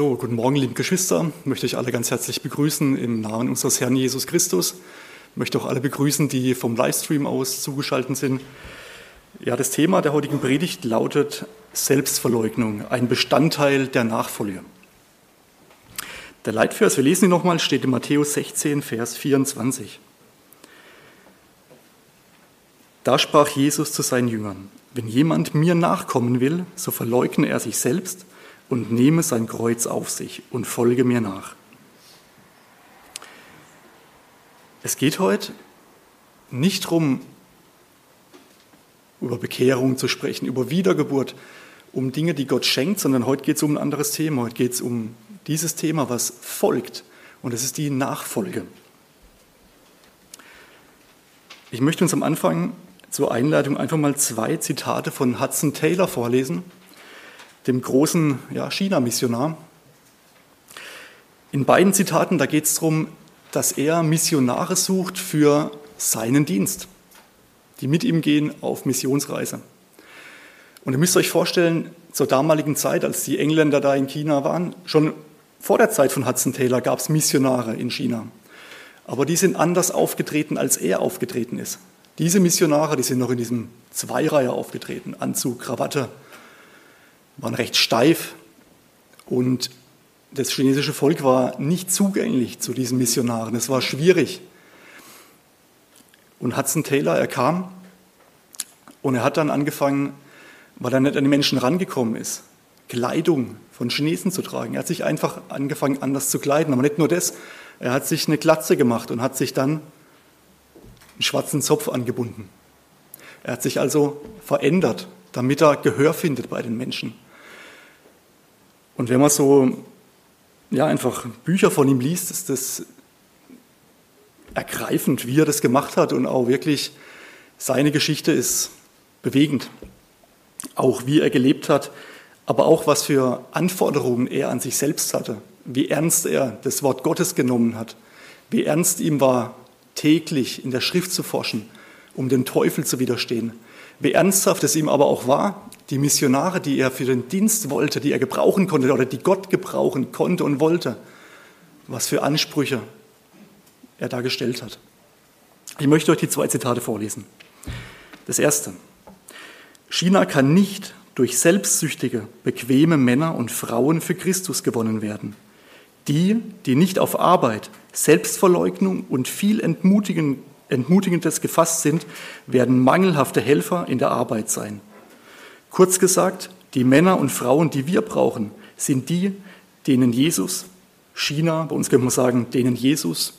So, guten Morgen, liebe Geschwister. Ich möchte euch alle ganz herzlich begrüßen im Namen unseres Herrn Jesus Christus. Ich möchte auch alle begrüßen, die vom Livestream aus zugeschaltet sind. Ja, das Thema der heutigen Predigt lautet Selbstverleugnung, ein Bestandteil der Nachfolge. Der Leitvers, wir lesen ihn nochmal, steht in Matthäus 16, Vers 24. Da sprach Jesus zu seinen Jüngern, wenn jemand mir nachkommen will, so verleugne er sich selbst und nehme sein Kreuz auf sich und folge mir nach. Es geht heute nicht darum, über Bekehrung zu sprechen, über Wiedergeburt, um Dinge, die Gott schenkt, sondern heute geht es um ein anderes Thema. Heute geht es um dieses Thema, was folgt. Und das ist die Nachfolge. Ich möchte uns am Anfang zur Einleitung einfach mal zwei Zitate von Hudson Taylor vorlesen dem großen ja, China-Missionar. In beiden Zitaten, da geht es darum, dass er Missionare sucht für seinen Dienst, die mit ihm gehen auf Missionsreise. Und ihr müsst euch vorstellen, zur damaligen Zeit, als die Engländer da in China waren, schon vor der Zeit von Hudson Taylor gab es Missionare in China. Aber die sind anders aufgetreten, als er aufgetreten ist. Diese Missionare, die sind noch in diesem Zweireiher aufgetreten, Anzug, Krawatte, waren recht steif und das chinesische Volk war nicht zugänglich zu diesen Missionaren. Es war schwierig. Und Hudson Taylor, er kam und er hat dann angefangen, weil er nicht an die Menschen rangekommen ist, Kleidung von Chinesen zu tragen. Er hat sich einfach angefangen, anders zu kleiden. Aber nicht nur das, er hat sich eine Glatze gemacht und hat sich dann einen schwarzen Zopf angebunden. Er hat sich also verändert, damit er Gehör findet bei den Menschen. Und wenn man so ja, einfach Bücher von ihm liest, ist das ergreifend, wie er das gemacht hat und auch wirklich seine Geschichte ist bewegend. Auch wie er gelebt hat, aber auch was für Anforderungen er an sich selbst hatte, wie ernst er das Wort Gottes genommen hat, wie ernst ihm war, täglich in der Schrift zu forschen, um dem Teufel zu widerstehen, wie ernsthaft es ihm aber auch war, die Missionare, die er für den Dienst wollte, die er gebrauchen konnte oder die Gott gebrauchen konnte und wollte, was für Ansprüche er da gestellt hat. Ich möchte euch die zwei Zitate vorlesen. Das erste. China kann nicht durch selbstsüchtige, bequeme Männer und Frauen für Christus gewonnen werden. Die, die nicht auf Arbeit, Selbstverleugnung und viel Entmutigen Entmutigendes gefasst sind, werden mangelhafte Helfer in der Arbeit sein. Kurz gesagt, die Männer und Frauen, die wir brauchen, sind die, denen Jesus, China, bei uns könnte man sagen, denen Jesus,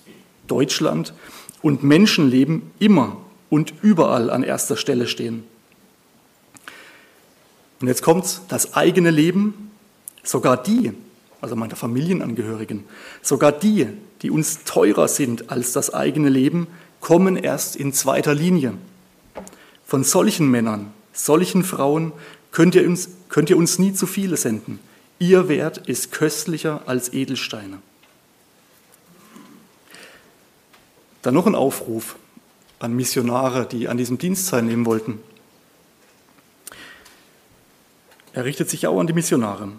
Deutschland und Menschenleben immer und überall an erster Stelle stehen. Und jetzt kommt das eigene Leben, sogar die, also meine Familienangehörigen, sogar die, die uns teurer sind als das eigene Leben, kommen erst in zweiter Linie. Von solchen Männern, solchen Frauen könnt ihr uns, könnt ihr uns nie zu viele senden. Ihr Wert ist köstlicher als Edelsteine. Dann noch ein Aufruf an Missionare, die an diesem Dienst teilnehmen wollten. Er richtet sich auch an die Missionare.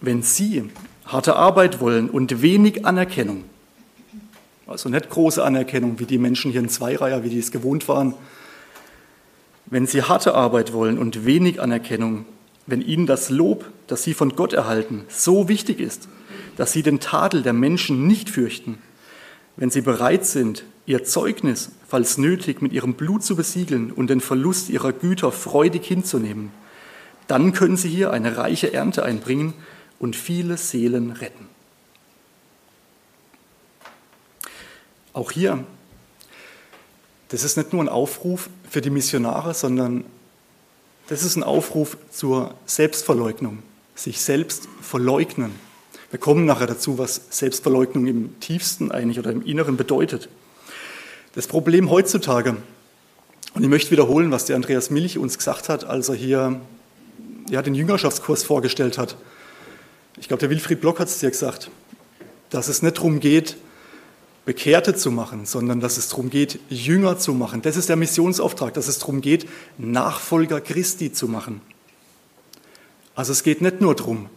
Wenn Sie harte Arbeit wollen und wenig Anerkennung, also nicht große Anerkennung, wie die Menschen hier in Zweireiher, wie die es gewohnt waren. Wenn sie harte Arbeit wollen und wenig Anerkennung, wenn ihnen das Lob, das sie von Gott erhalten, so wichtig ist, dass sie den Tadel der Menschen nicht fürchten, wenn sie bereit sind, ihr Zeugnis, falls nötig, mit ihrem Blut zu besiegeln und den Verlust ihrer Güter freudig hinzunehmen, dann können sie hier eine reiche Ernte einbringen und viele Seelen retten. Auch hier, das ist nicht nur ein Aufruf für die Missionare, sondern das ist ein Aufruf zur Selbstverleugnung, sich selbst verleugnen. Wir kommen nachher dazu, was Selbstverleugnung im tiefsten eigentlich oder im Inneren bedeutet. Das Problem heutzutage, und ich möchte wiederholen, was der Andreas Milch uns gesagt hat, als er hier ja, den Jüngerschaftskurs vorgestellt hat. Ich glaube, der Wilfried Block hat es dir gesagt, dass es nicht darum geht, Bekehrte zu machen, sondern dass es darum geht, Jünger zu machen. Das ist der Missionsauftrag, dass es darum geht, Nachfolger Christi zu machen. Also es geht nicht nur darum,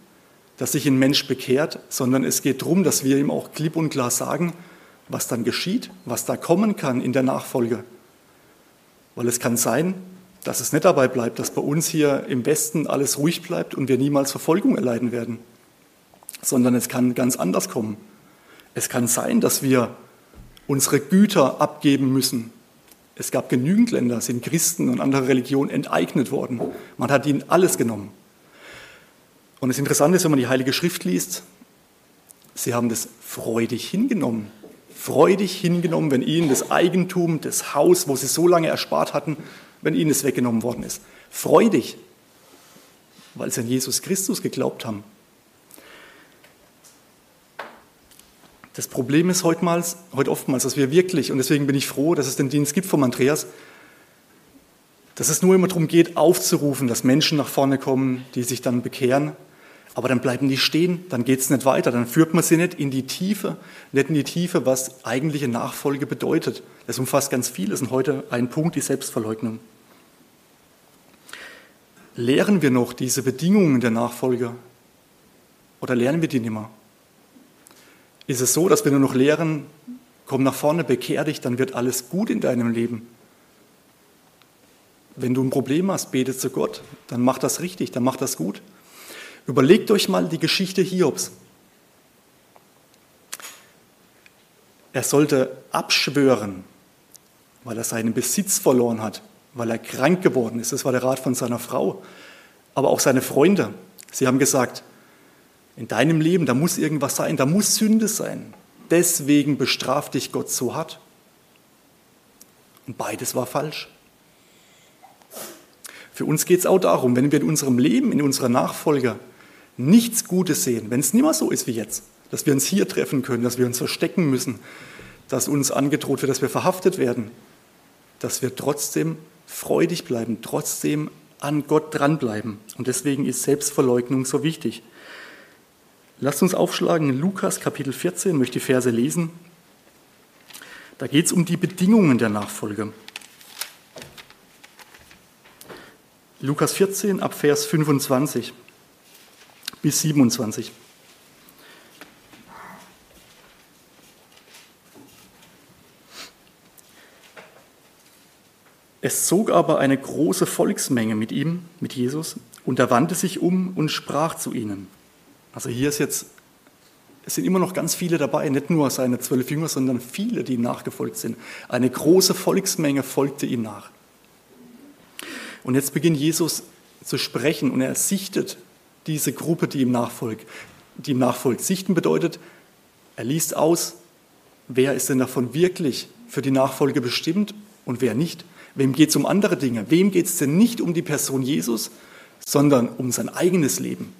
dass sich ein Mensch bekehrt, sondern es geht darum, dass wir ihm auch klipp und klar sagen, was dann geschieht, was da kommen kann in der Nachfolge. Weil es kann sein, dass es nicht dabei bleibt, dass bei uns hier im Westen alles ruhig bleibt und wir niemals Verfolgung erleiden werden, sondern es kann ganz anders kommen. Es kann sein, dass wir unsere Güter abgeben müssen. Es gab genügend Länder, sind Christen und andere Religionen enteignet worden. Man hat ihnen alles genommen. Und das Interessante ist, wenn man die Heilige Schrift liest, sie haben das freudig hingenommen. Freudig hingenommen, wenn ihnen das Eigentum, das Haus, wo sie so lange erspart hatten, wenn ihnen es weggenommen worden ist. Freudig, weil sie an Jesus Christus geglaubt haben. Das Problem ist heutmals, heute oftmals, dass wir wirklich, und deswegen bin ich froh, dass es den Dienst gibt vom Andreas, dass es nur immer darum geht, aufzurufen, dass Menschen nach vorne kommen, die sich dann bekehren. Aber dann bleiben die stehen, dann geht es nicht weiter, dann führt man sie nicht in die Tiefe, nicht in die Tiefe, was eigentliche Nachfolge bedeutet. Das umfasst ganz viel, ist heute ein Punkt, die Selbstverleugnung. Lehren wir noch diese Bedingungen der Nachfolge oder lernen wir die nicht mehr? Ist es so, dass wir nur noch lehren, komm nach vorne, bekehr dich, dann wird alles gut in deinem Leben. Wenn du ein Problem hast, bete zu Gott, dann mach das richtig, dann mach das gut. Überlegt euch mal die Geschichte Hiobs. Er sollte abschwören, weil er seinen Besitz verloren hat, weil er krank geworden ist. Das war der Rat von seiner Frau. Aber auch seine Freunde. Sie haben gesagt, in deinem Leben, da muss irgendwas sein, da muss Sünde sein. Deswegen bestraft dich Gott so hart. Und beides war falsch. Für uns geht es auch darum, wenn wir in unserem Leben, in unserer Nachfolge nichts Gutes sehen, wenn es nicht mehr so ist wie jetzt, dass wir uns hier treffen können, dass wir uns verstecken müssen, dass uns angedroht wird, dass wir verhaftet werden, dass wir trotzdem freudig bleiben, trotzdem an Gott dranbleiben. Und deswegen ist Selbstverleugnung so wichtig. Lasst uns aufschlagen in Lukas Kapitel 14, möchte die Verse lesen. Da geht es um die Bedingungen der Nachfolge. Lukas 14 ab Vers 25 bis 27. Es zog aber eine große Volksmenge mit ihm, mit Jesus, und er wandte sich um und sprach zu ihnen. Also hier ist jetzt, es sind immer noch ganz viele dabei, nicht nur seine zwölf Jünger, sondern viele, die ihm nachgefolgt sind. Eine große Volksmenge folgte ihm nach. Und jetzt beginnt Jesus zu sprechen und er sichtet diese Gruppe, die ihm nachfolgt. Die ihm nachfolgt. Sichten bedeutet, er liest aus, wer ist denn davon wirklich für die Nachfolge bestimmt und wer nicht. Wem geht es um andere Dinge? Wem geht es denn nicht um die Person Jesus, sondern um sein eigenes Leben?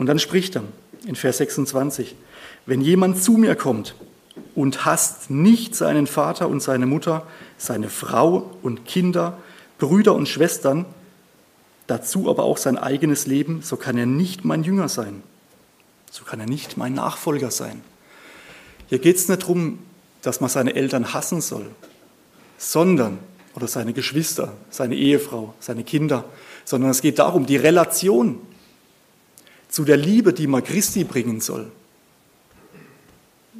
Und dann spricht er in Vers 26, wenn jemand zu mir kommt und hasst nicht seinen Vater und seine Mutter, seine Frau und Kinder, Brüder und Schwestern, dazu aber auch sein eigenes Leben, so kann er nicht mein Jünger sein. So kann er nicht mein Nachfolger sein. Hier geht es nicht darum, dass man seine Eltern hassen soll, sondern, oder seine Geschwister, seine Ehefrau, seine Kinder, sondern es geht darum, die Relation zu der Liebe, die man Christi bringen soll,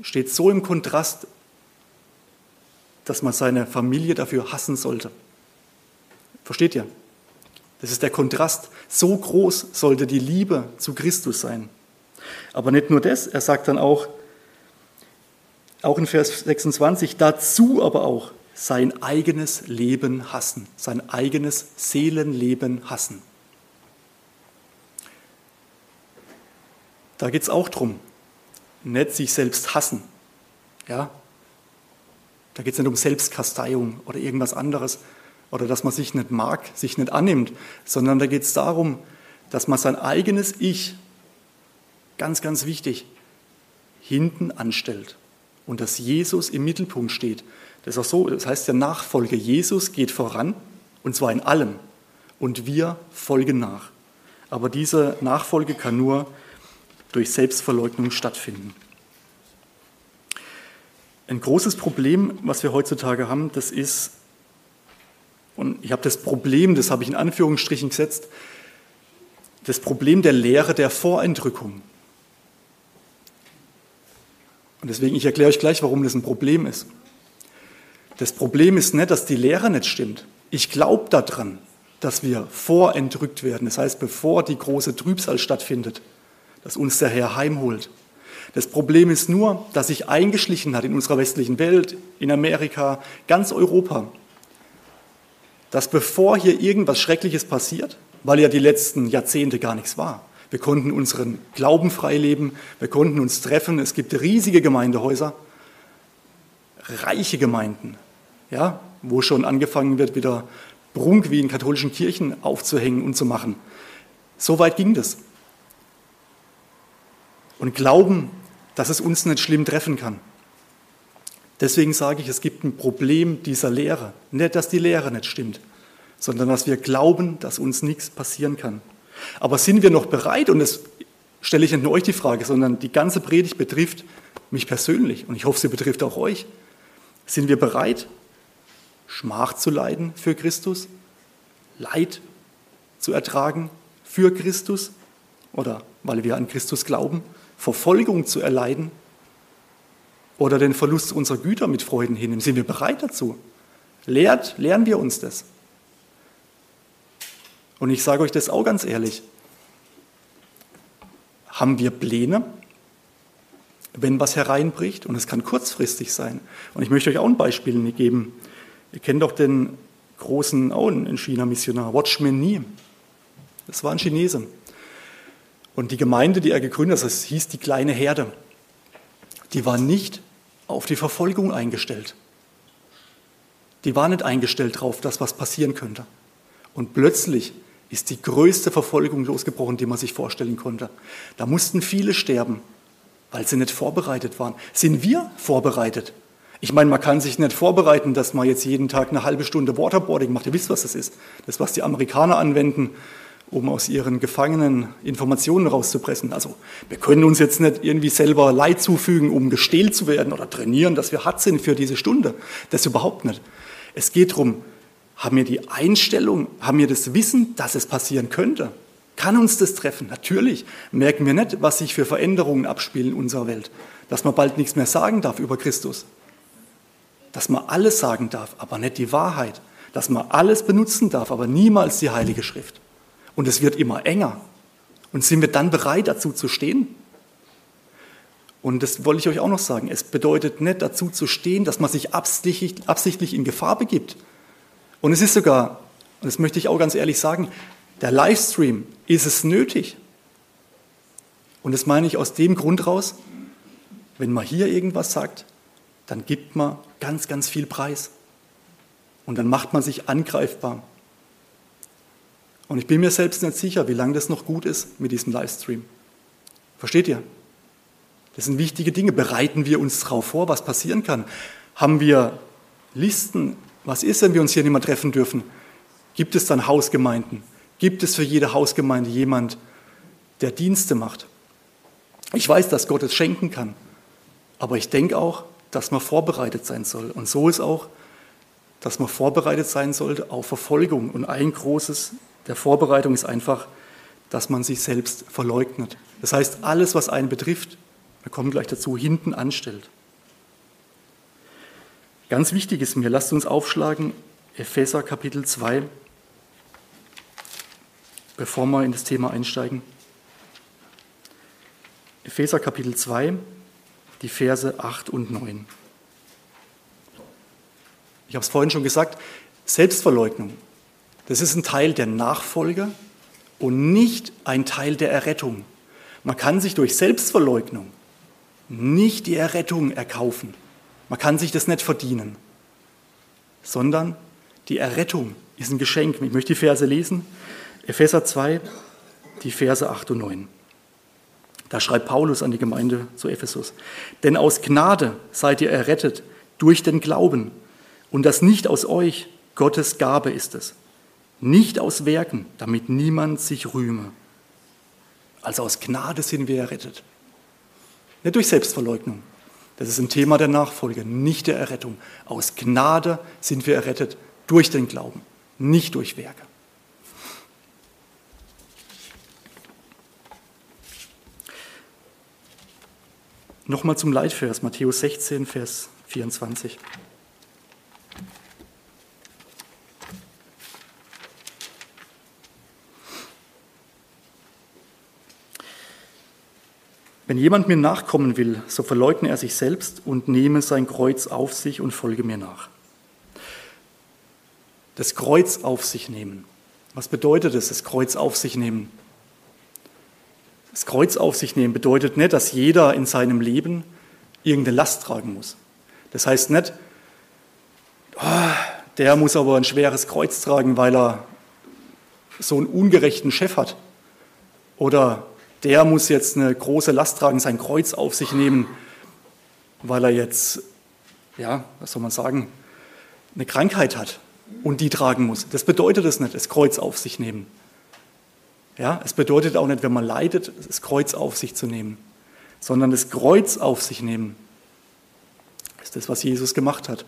steht so im Kontrast, dass man seine Familie dafür hassen sollte. Versteht ihr? Das ist der Kontrast. So groß sollte die Liebe zu Christus sein. Aber nicht nur das, er sagt dann auch, auch in Vers 26, dazu aber auch sein eigenes Leben hassen, sein eigenes Seelenleben hassen. Da geht es auch darum, nicht sich selbst hassen. Ja? Da geht es nicht um Selbstkasteiung oder irgendwas anderes oder dass man sich nicht mag, sich nicht annimmt, sondern da geht es darum, dass man sein eigenes Ich, ganz, ganz wichtig, hinten anstellt und dass Jesus im Mittelpunkt steht. Das ist auch so, das heißt, der Nachfolge Jesus geht voran und zwar in allem und wir folgen nach. Aber diese Nachfolge kann nur durch Selbstverleugnung stattfinden. Ein großes Problem, was wir heutzutage haben, das ist, und ich habe das Problem, das habe ich in Anführungsstrichen gesetzt, das Problem der Lehre der Vorentrückung. Und deswegen, ich erkläre euch gleich, warum das ein Problem ist. Das Problem ist nicht, dass die Lehre nicht stimmt. Ich glaube daran, dass wir vorentrückt werden. Das heißt, bevor die große Trübsal stattfindet, dass uns der Herr heimholt. Das Problem ist nur, dass sich eingeschlichen hat in unserer westlichen Welt, in Amerika, ganz Europa, dass bevor hier irgendwas Schreckliches passiert, weil ja die letzten Jahrzehnte gar nichts war, wir konnten unseren Glauben freileben, wir konnten uns treffen, es gibt riesige Gemeindehäuser, reiche Gemeinden, ja, wo schon angefangen wird, wieder Prunk wie in katholischen Kirchen aufzuhängen und zu machen. So weit ging das. Und glauben, dass es uns nicht schlimm treffen kann. Deswegen sage ich, es gibt ein Problem dieser Lehre. Nicht, dass die Lehre nicht stimmt, sondern dass wir glauben, dass uns nichts passieren kann. Aber sind wir noch bereit, und das stelle ich nicht nur euch die Frage, sondern die ganze Predigt betrifft mich persönlich und ich hoffe, sie betrifft auch euch. Sind wir bereit, Schmach zu leiden für Christus, Leid zu ertragen für Christus oder weil wir an Christus glauben, Verfolgung zu erleiden oder den Verlust unserer Güter mit Freuden hinnehmen? Sind wir bereit dazu? Lehrt, lernen wir uns das. Und ich sage euch das auch ganz ehrlich. Haben wir Pläne, wenn was hereinbricht? Und es kann kurzfristig sein. Und ich möchte euch auch ein Beispiel geben. Ihr kennt doch den großen, auch in China Missionar, Watchman Nee. Das war ein Chinese. Und die Gemeinde, die er gegründet hat, das hieß die kleine Herde, die war nicht auf die Verfolgung eingestellt. Die war nicht eingestellt darauf, dass was passieren könnte. Und plötzlich ist die größte Verfolgung losgebrochen, die man sich vorstellen konnte. Da mussten viele sterben, weil sie nicht vorbereitet waren. Sind wir vorbereitet? Ich meine, man kann sich nicht vorbereiten, dass man jetzt jeden Tag eine halbe Stunde Waterboarding macht. Ihr wisst, was das ist. Das, was die Amerikaner anwenden, um aus ihren Gefangenen Informationen rauszupressen. Also wir können uns jetzt nicht irgendwie selber Leid zufügen, um gestählt zu werden oder trainieren, dass wir hart sind für diese Stunde. Das überhaupt nicht. Es geht darum, haben wir die Einstellung, haben wir das Wissen, dass es passieren könnte? Kann uns das treffen? Natürlich. Merken wir nicht, was sich für Veränderungen abspielen in unserer Welt. Dass man bald nichts mehr sagen darf über Christus dass man alles sagen darf, aber nicht die Wahrheit, dass man alles benutzen darf, aber niemals die Heilige Schrift. Und es wird immer enger. Und sind wir dann bereit, dazu zu stehen? Und das wollte ich euch auch noch sagen. Es bedeutet nicht dazu zu stehen, dass man sich absichtlich, absichtlich in Gefahr begibt. Und es ist sogar, und das möchte ich auch ganz ehrlich sagen, der Livestream ist es nötig. Und das meine ich aus dem Grund raus, wenn man hier irgendwas sagt, dann gibt man ganz, ganz viel Preis. Und dann macht man sich angreifbar. Und ich bin mir selbst nicht sicher, wie lange das noch gut ist mit diesem Livestream. Versteht ihr? Das sind wichtige Dinge. Bereiten wir uns darauf vor, was passieren kann? Haben wir Listen? Was ist, wenn wir uns hier nicht mehr treffen dürfen? Gibt es dann Hausgemeinden? Gibt es für jede Hausgemeinde jemand, der Dienste macht? Ich weiß, dass Gott es schenken kann. Aber ich denke auch, dass man vorbereitet sein soll. Und so ist auch, dass man vorbereitet sein sollte auf Verfolgung. Und ein großes der Vorbereitung ist einfach, dass man sich selbst verleugnet. Das heißt, alles, was einen betrifft, wir kommen gleich dazu, hinten anstellt. Ganz wichtig ist mir, lasst uns aufschlagen, Epheser Kapitel 2, bevor wir in das Thema einsteigen. Epheser Kapitel 2, die Verse 8 und 9. Ich habe es vorhin schon gesagt, Selbstverleugnung, das ist ein Teil der Nachfolge und nicht ein Teil der Errettung. Man kann sich durch Selbstverleugnung nicht die Errettung erkaufen. Man kann sich das nicht verdienen, sondern die Errettung ist ein Geschenk. Ich möchte die Verse lesen. Epheser 2, die Verse 8 und 9. Da schreibt Paulus an die Gemeinde zu Ephesus. Denn aus Gnade seid ihr errettet durch den Glauben. Und das nicht aus euch, Gottes Gabe ist es nicht aus Werken, damit niemand sich rühme. Also aus Gnade sind wir errettet. Nicht durch Selbstverleugnung. Das ist ein Thema der Nachfolge, nicht der Errettung. Aus Gnade sind wir errettet durch den Glauben, nicht durch Werke. Nochmal zum Leitvers, Matthäus 16, Vers 24. Wenn jemand mir nachkommen will, so verleugne er sich selbst und nehme sein Kreuz auf sich und folge mir nach. Das Kreuz auf sich nehmen. Was bedeutet es, das Kreuz auf sich nehmen? Das Kreuz auf sich nehmen bedeutet nicht, dass jeder in seinem Leben irgendeine Last tragen muss. Das heißt nicht, oh, der muss aber ein schweres Kreuz tragen, weil er so einen ungerechten Chef hat. Oder der muss jetzt eine große Last tragen, sein Kreuz auf sich nehmen, weil er jetzt, ja, was soll man sagen, eine Krankheit hat und die tragen muss. Das bedeutet es nicht, das Kreuz auf sich nehmen. Ja, es bedeutet auch nicht, wenn man leidet, das Kreuz auf sich zu nehmen, sondern das Kreuz auf sich nehmen. Ist das, was Jesus gemacht hat.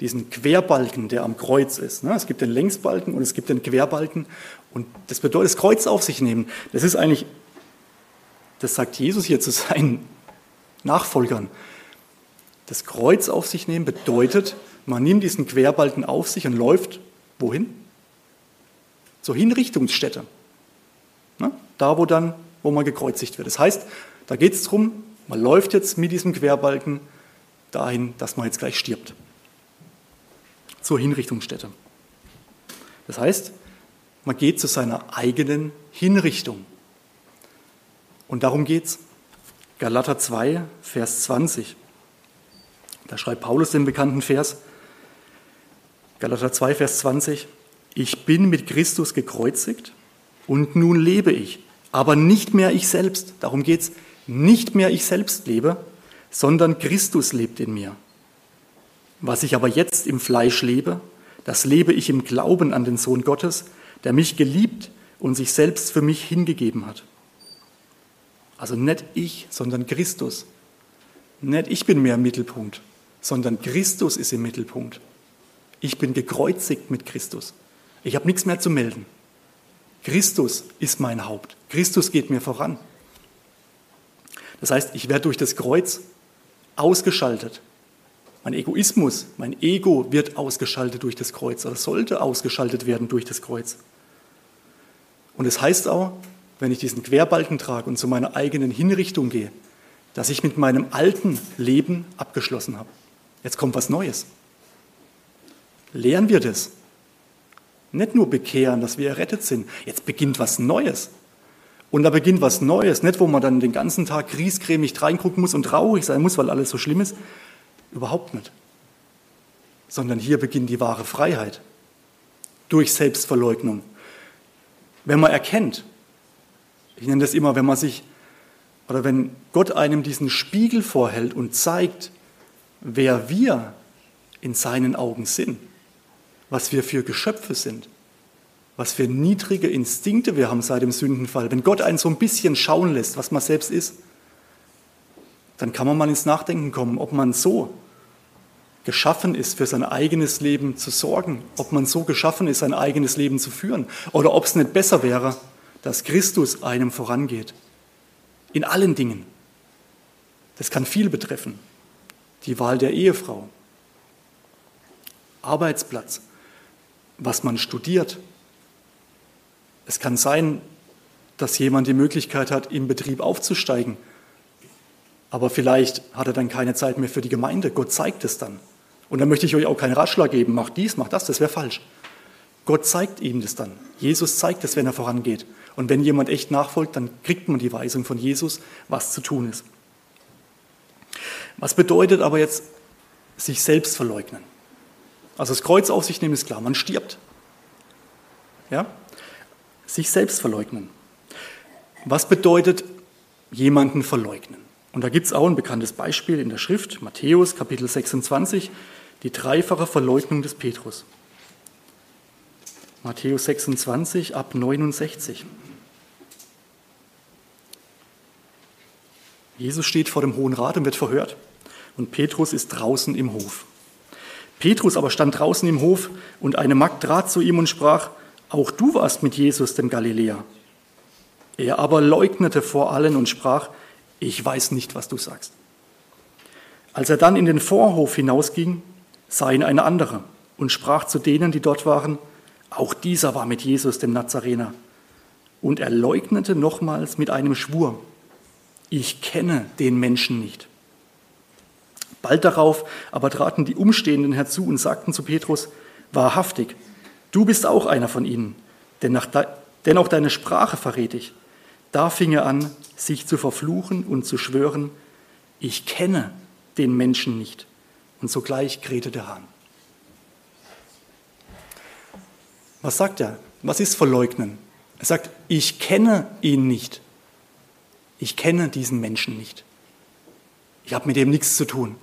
Diesen Querbalken, der am Kreuz ist. Ne? Es gibt den Längsbalken und es gibt den Querbalken. Und das bedeutet, das Kreuz auf sich nehmen. Das ist eigentlich das sagt Jesus hier zu seinen Nachfolgern. Das Kreuz auf sich nehmen bedeutet, man nimmt diesen Querbalken auf sich und läuft wohin? Zur Hinrichtungsstätte. Ne? Da, wo dann, wo man gekreuzigt wird. Das heißt, da geht es darum, man läuft jetzt mit diesem Querbalken dahin, dass man jetzt gleich stirbt. Zur Hinrichtungsstätte. Das heißt, man geht zu seiner eigenen Hinrichtung. Und darum geht's. Galater 2, Vers 20. Da schreibt Paulus den bekannten Vers. Galater 2, Vers 20. Ich bin mit Christus gekreuzigt und nun lebe ich, aber nicht mehr ich selbst. Darum geht's. Nicht mehr ich selbst lebe, sondern Christus lebt in mir. Was ich aber jetzt im Fleisch lebe, das lebe ich im Glauben an den Sohn Gottes, der mich geliebt und sich selbst für mich hingegeben hat. Also nicht ich, sondern Christus. Nicht ich bin mehr im Mittelpunkt, sondern Christus ist im Mittelpunkt. Ich bin gekreuzigt mit Christus. Ich habe nichts mehr zu melden. Christus ist mein Haupt. Christus geht mir voran. Das heißt, ich werde durch das Kreuz ausgeschaltet. Mein Egoismus, mein Ego wird ausgeschaltet durch das Kreuz oder sollte ausgeschaltet werden durch das Kreuz. Und es das heißt auch, wenn ich diesen Querbalken trage und zu meiner eigenen Hinrichtung gehe, dass ich mit meinem alten Leben abgeschlossen habe. Jetzt kommt was Neues. Lernen wir das. Nicht nur bekehren, dass wir errettet sind. Jetzt beginnt was Neues. Und da beginnt was Neues. Nicht, wo man dann den ganzen Tag griesgrämig reingucken muss und traurig sein muss, weil alles so schlimm ist. Überhaupt nicht. Sondern hier beginnt die wahre Freiheit. Durch Selbstverleugnung. Wenn man erkennt, ich nenne das immer, wenn man sich oder wenn Gott einem diesen Spiegel vorhält und zeigt, wer wir in seinen Augen sind, was wir für Geschöpfe sind, was für niedrige Instinkte wir haben seit dem Sündenfall. Wenn Gott einen so ein bisschen schauen lässt, was man selbst ist, dann kann man mal ins Nachdenken kommen, ob man so geschaffen ist, für sein eigenes Leben zu sorgen, ob man so geschaffen ist, sein eigenes Leben zu führen, oder ob es nicht besser wäre, dass Christus einem vorangeht. In allen Dingen. Das kann viel betreffen. Die Wahl der Ehefrau, Arbeitsplatz, was man studiert. Es kann sein, dass jemand die Möglichkeit hat, im Betrieb aufzusteigen. Aber vielleicht hat er dann keine Zeit mehr für die Gemeinde. Gott zeigt es dann. Und dann möchte ich euch auch keinen Ratschlag geben, mach dies, mach das, das wäre falsch. Gott zeigt ihm das dann. Jesus zeigt es, wenn er vorangeht. Und wenn jemand echt nachfolgt, dann kriegt man die Weisung von Jesus, was zu tun ist. Was bedeutet aber jetzt sich selbst verleugnen? Also das Kreuz auf sich nehmen ist klar, man stirbt. Ja? Sich selbst verleugnen. Was bedeutet jemanden verleugnen? Und da gibt es auch ein bekanntes Beispiel in der Schrift, Matthäus Kapitel 26, die dreifache Verleugnung des Petrus. Matthäus 26 ab 69. Jesus steht vor dem Hohen Rat und wird verhört. Und Petrus ist draußen im Hof. Petrus aber stand draußen im Hof und eine Magd trat zu ihm und sprach, auch du warst mit Jesus, dem Galiläer. Er aber leugnete vor allen und sprach, ich weiß nicht, was du sagst. Als er dann in den Vorhof hinausging, sah ihn eine andere und sprach zu denen, die dort waren, auch dieser war mit Jesus, dem Nazarener. Und er leugnete nochmals mit einem Schwur, ich kenne den Menschen nicht. Bald darauf aber traten die Umstehenden herzu und sagten zu Petrus, wahrhaftig, du bist auch einer von ihnen, denn, de denn auch deine Sprache verrät dich. Da fing er an, sich zu verfluchen und zu schwören, ich kenne den Menschen nicht. Und sogleich krähte der Hahn. Was sagt er? Was ist verleugnen? Er sagt, ich kenne ihn nicht. Ich kenne diesen Menschen nicht. Ich habe mit dem nichts zu tun.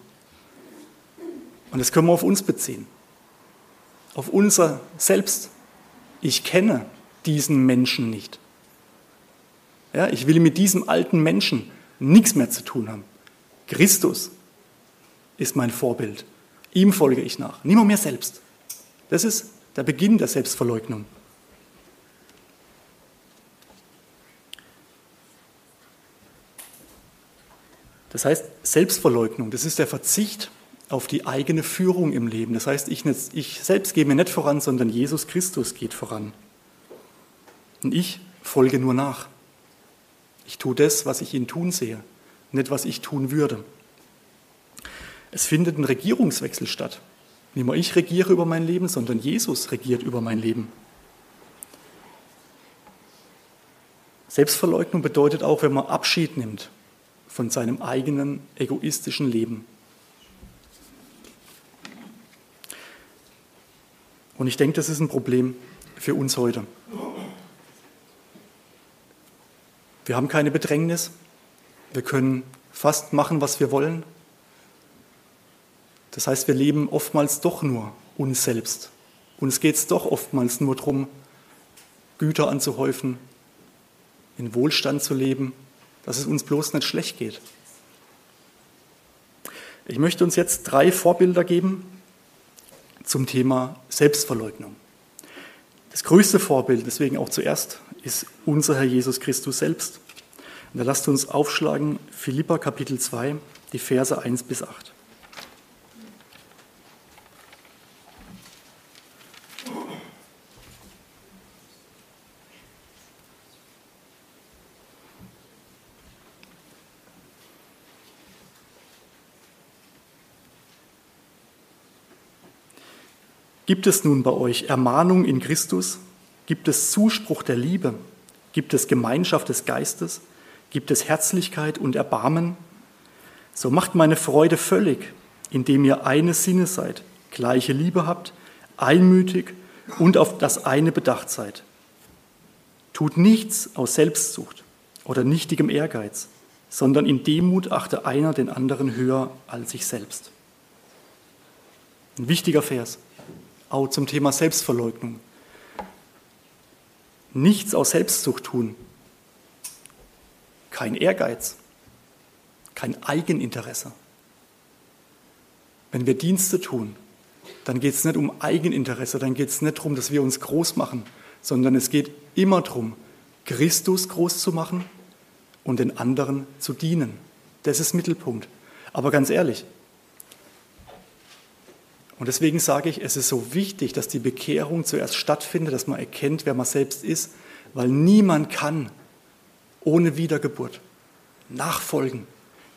Und das können wir auf uns beziehen. Auf unser Selbst. Ich kenne diesen Menschen nicht. Ja, ich will mit diesem alten Menschen nichts mehr zu tun haben. Christus ist mein Vorbild. Ihm folge ich nach. Niemand mehr selbst. Das ist der Beginn der Selbstverleugnung. Das heißt, Selbstverleugnung, das ist der Verzicht auf die eigene Führung im Leben. Das heißt, ich, nicht, ich selbst gehe mir nicht voran, sondern Jesus Christus geht voran. Und ich folge nur nach. Ich tue das, was ich ihn tun sehe, nicht was ich tun würde. Es findet ein Regierungswechsel statt. Nicht mehr ich regiere über mein Leben, sondern Jesus regiert über mein Leben. Selbstverleugnung bedeutet auch, wenn man Abschied nimmt von seinem eigenen egoistischen Leben. Und ich denke, das ist ein Problem für uns heute. Wir haben keine Bedrängnis. Wir können fast machen, was wir wollen. Das heißt, wir leben oftmals doch nur uns selbst. Uns geht es doch oftmals nur darum, Güter anzuhäufen, in Wohlstand zu leben, dass es uns bloß nicht schlecht geht. Ich möchte uns jetzt drei Vorbilder geben zum Thema Selbstverleugnung. Das größte Vorbild, deswegen auch zuerst, ist unser Herr Jesus Christus selbst. Und da lasst uns aufschlagen, Philippa Kapitel 2, die Verse 1 bis 8. Gibt es nun bei euch Ermahnung in Christus? Gibt es Zuspruch der Liebe? Gibt es Gemeinschaft des Geistes? Gibt es Herzlichkeit und Erbarmen? So macht meine Freude völlig, indem ihr eines Sinne seid, gleiche Liebe habt, einmütig und auf das eine bedacht seid. Tut nichts aus Selbstsucht oder nichtigem Ehrgeiz, sondern in Demut achte einer den anderen höher als sich selbst. Ein wichtiger Vers auch zum Thema Selbstverleugnung. Nichts aus Selbstsucht tun, kein Ehrgeiz, kein Eigeninteresse. Wenn wir Dienste tun, dann geht es nicht um Eigeninteresse, dann geht es nicht darum, dass wir uns groß machen, sondern es geht immer darum, Christus groß zu machen und den anderen zu dienen. Das ist Mittelpunkt. Aber ganz ehrlich, und deswegen sage ich, es ist so wichtig, dass die Bekehrung zuerst stattfindet, dass man erkennt, wer man selbst ist, weil niemand kann ohne Wiedergeburt nachfolgen.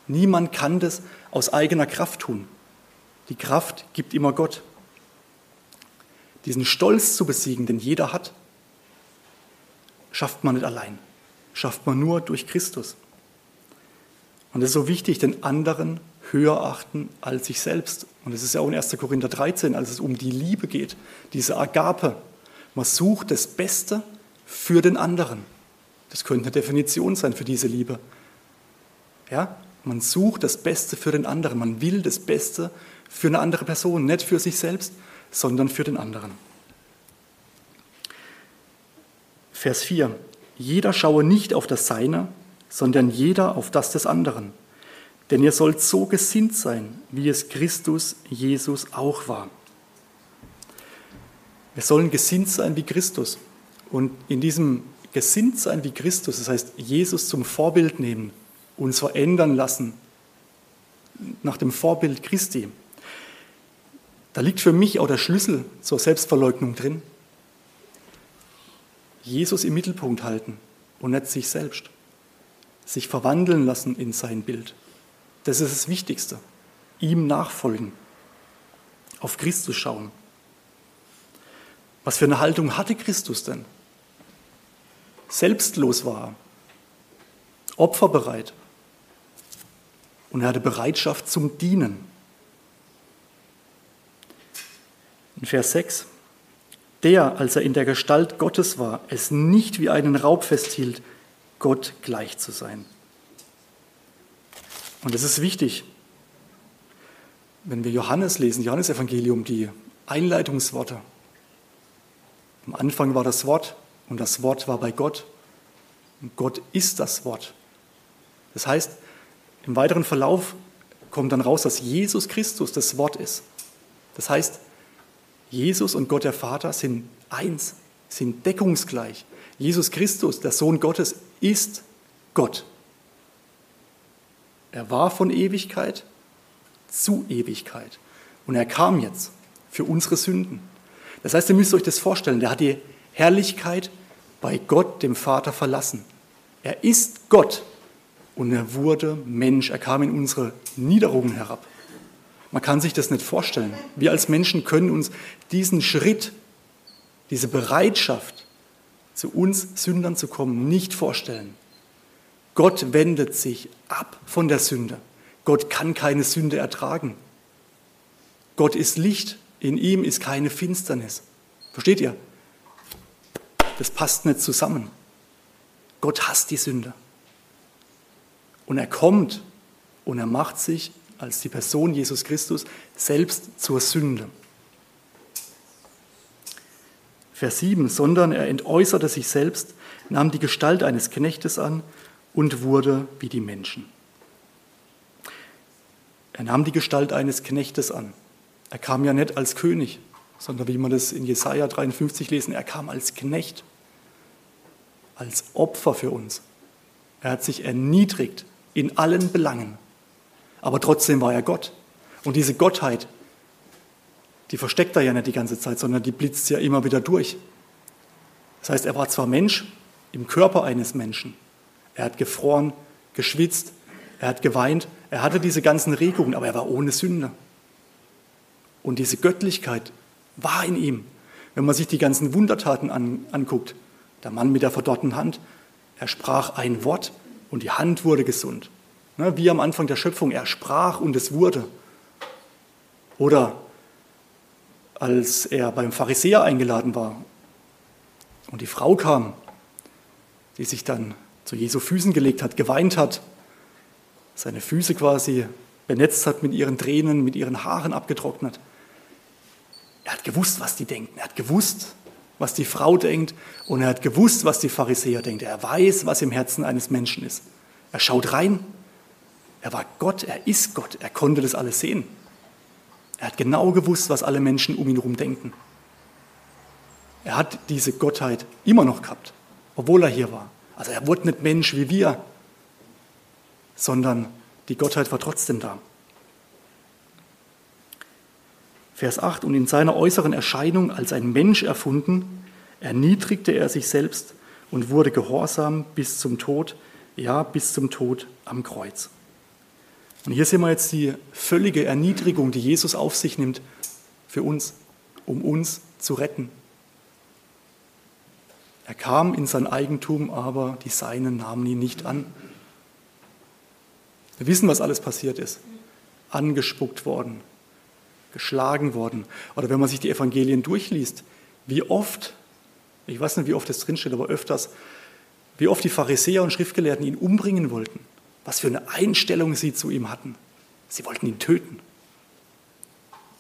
Niemand kann das aus eigener Kraft tun. Die Kraft gibt immer Gott. Diesen Stolz zu besiegen, den jeder hat, schafft man nicht allein. Schafft man nur durch Christus. Und es ist so wichtig, den anderen höher achten als sich selbst. Und es ist ja auch in 1. Korinther 13, als es um die Liebe geht, diese Agape. Man sucht das Beste für den anderen. Das könnte eine Definition sein für diese Liebe. Ja? Man sucht das Beste für den anderen. Man will das Beste für eine andere Person, nicht für sich selbst, sondern für den anderen. Vers 4. Jeder schaue nicht auf das Seine, sondern jeder auf das des anderen. Denn ihr sollt so gesinnt sein, wie es Christus Jesus auch war. Wir sollen gesinnt sein wie Christus. Und in diesem gesinnt sein wie Christus, das heißt Jesus zum Vorbild nehmen, uns verändern lassen, nach dem Vorbild Christi. Da liegt für mich auch der Schlüssel zur Selbstverleugnung drin. Jesus im Mittelpunkt halten und nicht sich selbst. Sich verwandeln lassen in sein Bild. Das ist das Wichtigste. Ihm nachfolgen. Auf Christus schauen. Was für eine Haltung hatte Christus denn? Selbstlos war er. Opferbereit. Und er hatte Bereitschaft zum Dienen. In Vers 6, der, als er in der Gestalt Gottes war, es nicht wie einen Raub festhielt, Gott gleich zu sein. Und es ist wichtig, wenn wir Johannes lesen, Johannes Evangelium, die Einleitungsworte. Am Anfang war das Wort und das Wort war bei Gott und Gott ist das Wort. Das heißt, im weiteren Verlauf kommt dann raus, dass Jesus Christus das Wort ist. Das heißt, Jesus und Gott der Vater sind eins, sind deckungsgleich. Jesus Christus, der Sohn Gottes, ist Gott. Er war von Ewigkeit zu Ewigkeit. Und er kam jetzt für unsere Sünden. Das heißt, ihr müsst euch das vorstellen, der hat die Herrlichkeit bei Gott, dem Vater, verlassen. Er ist Gott und er wurde Mensch. Er kam in unsere Niederungen herab. Man kann sich das nicht vorstellen. Wir als Menschen können uns diesen Schritt, diese Bereitschaft, zu uns Sündern zu kommen, nicht vorstellen. Gott wendet sich ab von der Sünde. Gott kann keine Sünde ertragen. Gott ist Licht, in ihm ist keine Finsternis. Versteht ihr? Das passt nicht zusammen. Gott hasst die Sünde. Und er kommt und er macht sich als die Person Jesus Christus selbst zur Sünde. Vers 7, sondern er entäußerte sich selbst, nahm die Gestalt eines Knechtes an und wurde wie die Menschen. Er nahm die Gestalt eines Knechtes an. Er kam ja nicht als König, sondern wie wir das in Jesaja 53 lesen, er kam als Knecht, als Opfer für uns. Er hat sich erniedrigt in allen Belangen aber trotzdem war er Gott. Und diese Gottheit, die versteckt er ja nicht die ganze Zeit, sondern die blitzt ja immer wieder durch. Das heißt, er war zwar Mensch im Körper eines Menschen. Er hat gefroren, geschwitzt, er hat geweint, er hatte diese ganzen Regungen, aber er war ohne Sünde. Und diese Göttlichkeit war in ihm. Wenn man sich die ganzen Wundertaten an, anguckt, der Mann mit der verdorrten Hand, er sprach ein Wort und die Hand wurde gesund. Ne, wie am Anfang der Schöpfung, er sprach und es wurde. Oder als er beim Pharisäer eingeladen war und die Frau kam, die sich dann zu Jesu Füßen gelegt hat, geweint hat, seine Füße quasi benetzt hat mit ihren Tränen, mit ihren Haaren abgetrocknet. Er hat gewusst, was die denken. Er hat gewusst, was die Frau denkt und er hat gewusst, was die Pharisäer denken. Er weiß, was im Herzen eines Menschen ist. Er schaut rein er war Gott, er ist Gott, er konnte das alles sehen. Er hat genau gewusst, was alle Menschen um ihn herum denken. Er hat diese Gottheit immer noch gehabt, obwohl er hier war. Also er wurde nicht Mensch wie wir, sondern die Gottheit war trotzdem da. Vers 8, und in seiner äußeren Erscheinung als ein Mensch erfunden, erniedrigte er sich selbst und wurde gehorsam bis zum Tod, ja bis zum Tod am Kreuz. Und hier sehen wir jetzt die völlige Erniedrigung, die Jesus auf sich nimmt für uns, um uns zu retten. Er kam in sein Eigentum, aber die Seinen nahmen ihn nicht an. Wir wissen, was alles passiert ist. Angespuckt worden, geschlagen worden. Oder wenn man sich die Evangelien durchliest, wie oft, ich weiß nicht, wie oft das drinsteht, aber öfters, wie oft die Pharisäer und Schriftgelehrten ihn umbringen wollten was für eine Einstellung sie zu ihm hatten. Sie wollten ihn töten.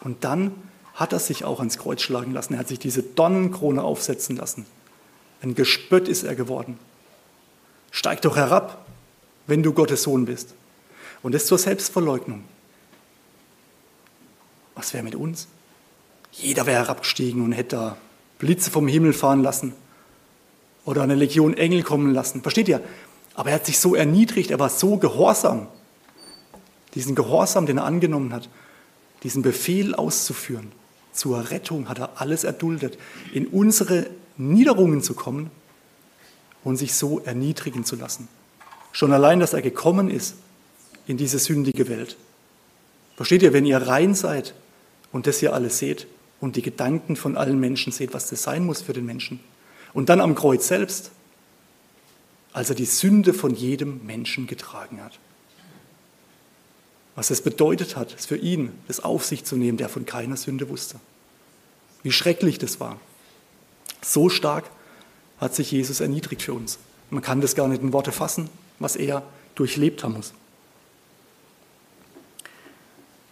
Und dann hat er sich auch ans Kreuz schlagen lassen. Er hat sich diese Dornenkrone aufsetzen lassen. Ein Gespött ist er geworden. Steig doch herab, wenn du Gottes Sohn bist. Und das zur Selbstverleugnung. Was wäre mit uns? Jeder wäre herabgestiegen und hätte da Blitze vom Himmel fahren lassen oder eine Legion Engel kommen lassen. Versteht ihr? Aber er hat sich so erniedrigt, er war so gehorsam. diesen Gehorsam, den er angenommen hat, diesen Befehl auszuführen. Zur Rettung hat er alles erduldet, in unsere Niederungen zu kommen und sich so erniedrigen zu lassen. Schon allein, dass er gekommen ist in diese sündige Welt. Versteht ihr, wenn ihr rein seid und das hier alles seht und die Gedanken von allen Menschen seht, was das sein muss für den Menschen. Und dann am Kreuz selbst, als er die Sünde von jedem Menschen getragen hat. Was es bedeutet hat, es für ihn, das auf sich zu nehmen, der von keiner Sünde wusste. Wie schrecklich das war. So stark hat sich Jesus erniedrigt für uns. Man kann das gar nicht in Worte fassen, was er durchlebt haben muss.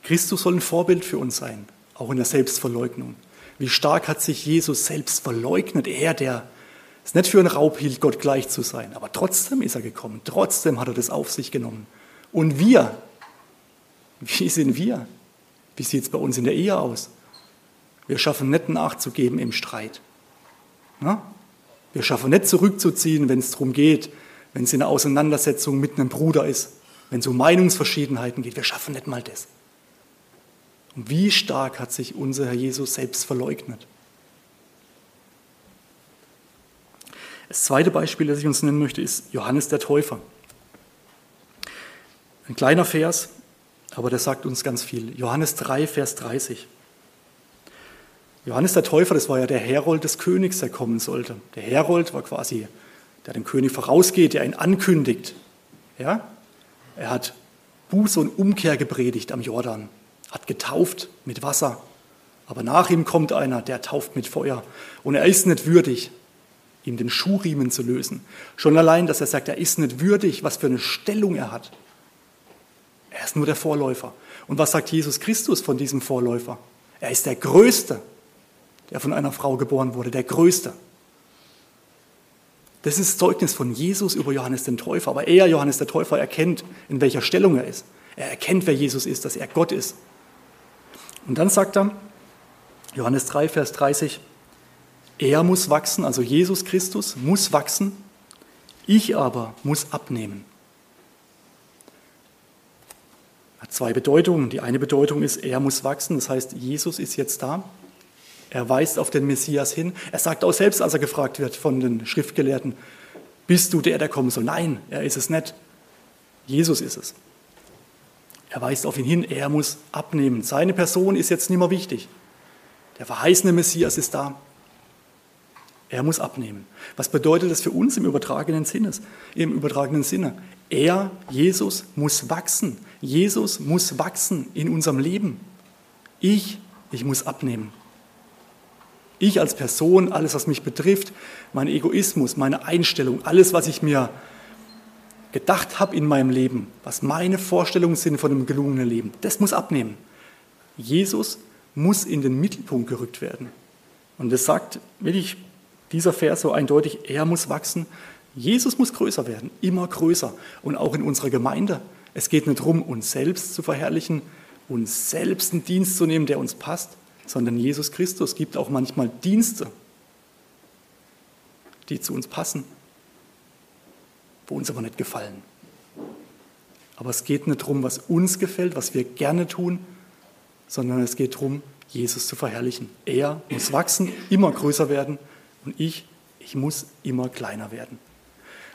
Christus soll ein Vorbild für uns sein, auch in der Selbstverleugnung. Wie stark hat sich Jesus selbst verleugnet, er, der es nicht für einen Raub hielt, Gott gleich zu sein. Aber trotzdem ist er gekommen, trotzdem hat er das auf sich genommen. Und wir, wie sind wir? Wie sieht es bei uns in der Ehe aus? Wir schaffen nicht nachzugeben im Streit. Na? Wir schaffen nicht zurückzuziehen, wenn es darum geht, wenn es in einer Auseinandersetzung mit einem Bruder ist, wenn es um Meinungsverschiedenheiten geht. Wir schaffen nicht mal das. Und wie stark hat sich unser Herr Jesus selbst verleugnet? Das zweite Beispiel, das ich uns nennen möchte, ist Johannes der Täufer. Ein kleiner Vers, aber der sagt uns ganz viel. Johannes 3, Vers 30. Johannes der Täufer, das war ja der Herold des Königs, der kommen sollte. Der Herold war quasi, der dem König vorausgeht, der ihn ankündigt. Ja? Er hat Buße und Umkehr gepredigt am Jordan hat getauft mit Wasser. Aber nach ihm kommt einer, der tauft mit Feuer. Und er ist nicht würdig, ihm den Schuhriemen zu lösen. Schon allein, dass er sagt, er ist nicht würdig, was für eine Stellung er hat. Er ist nur der Vorläufer. Und was sagt Jesus Christus von diesem Vorläufer? Er ist der Größte, der von einer Frau geboren wurde, der Größte. Das ist Zeugnis von Jesus über Johannes den Täufer. Aber er, Johannes der Täufer, erkennt, in welcher Stellung er ist. Er erkennt, wer Jesus ist, dass er Gott ist. Und dann sagt er, Johannes 3, Vers 30, er muss wachsen, also Jesus Christus muss wachsen, ich aber muss abnehmen. Hat zwei Bedeutungen. Die eine Bedeutung ist, er muss wachsen, das heißt, Jesus ist jetzt da. Er weist auf den Messias hin. Er sagt auch selbst, als er gefragt wird von den Schriftgelehrten, bist du der, der kommen soll? Nein, er ist es nicht. Jesus ist es. Er weist auf ihn hin, er muss abnehmen. Seine Person ist jetzt nicht mehr wichtig. Der verheißene Messias ist da. Er muss abnehmen. Was bedeutet das für uns im übertragenen Sinne? Im übertragenen Sinne. Er, Jesus, muss wachsen. Jesus muss wachsen in unserem Leben. Ich, ich muss abnehmen. Ich als Person, alles, was mich betrifft, mein Egoismus, meine Einstellung, alles, was ich mir gedacht habe in meinem Leben, was meine Vorstellungen sind von einem gelungenen Leben, das muss abnehmen. Jesus muss in den Mittelpunkt gerückt werden. Und das sagt wirklich dieser Vers so eindeutig, er muss wachsen, Jesus muss größer werden, immer größer. Und auch in unserer Gemeinde. Es geht nicht darum, uns selbst zu verherrlichen, uns selbst einen Dienst zu nehmen, der uns passt, sondern Jesus Christus gibt auch manchmal Dienste, die zu uns passen wo uns aber nicht gefallen. Aber es geht nicht darum, was uns gefällt, was wir gerne tun, sondern es geht darum, Jesus zu verherrlichen. Er muss wachsen, immer größer werden und ich, ich muss immer kleiner werden.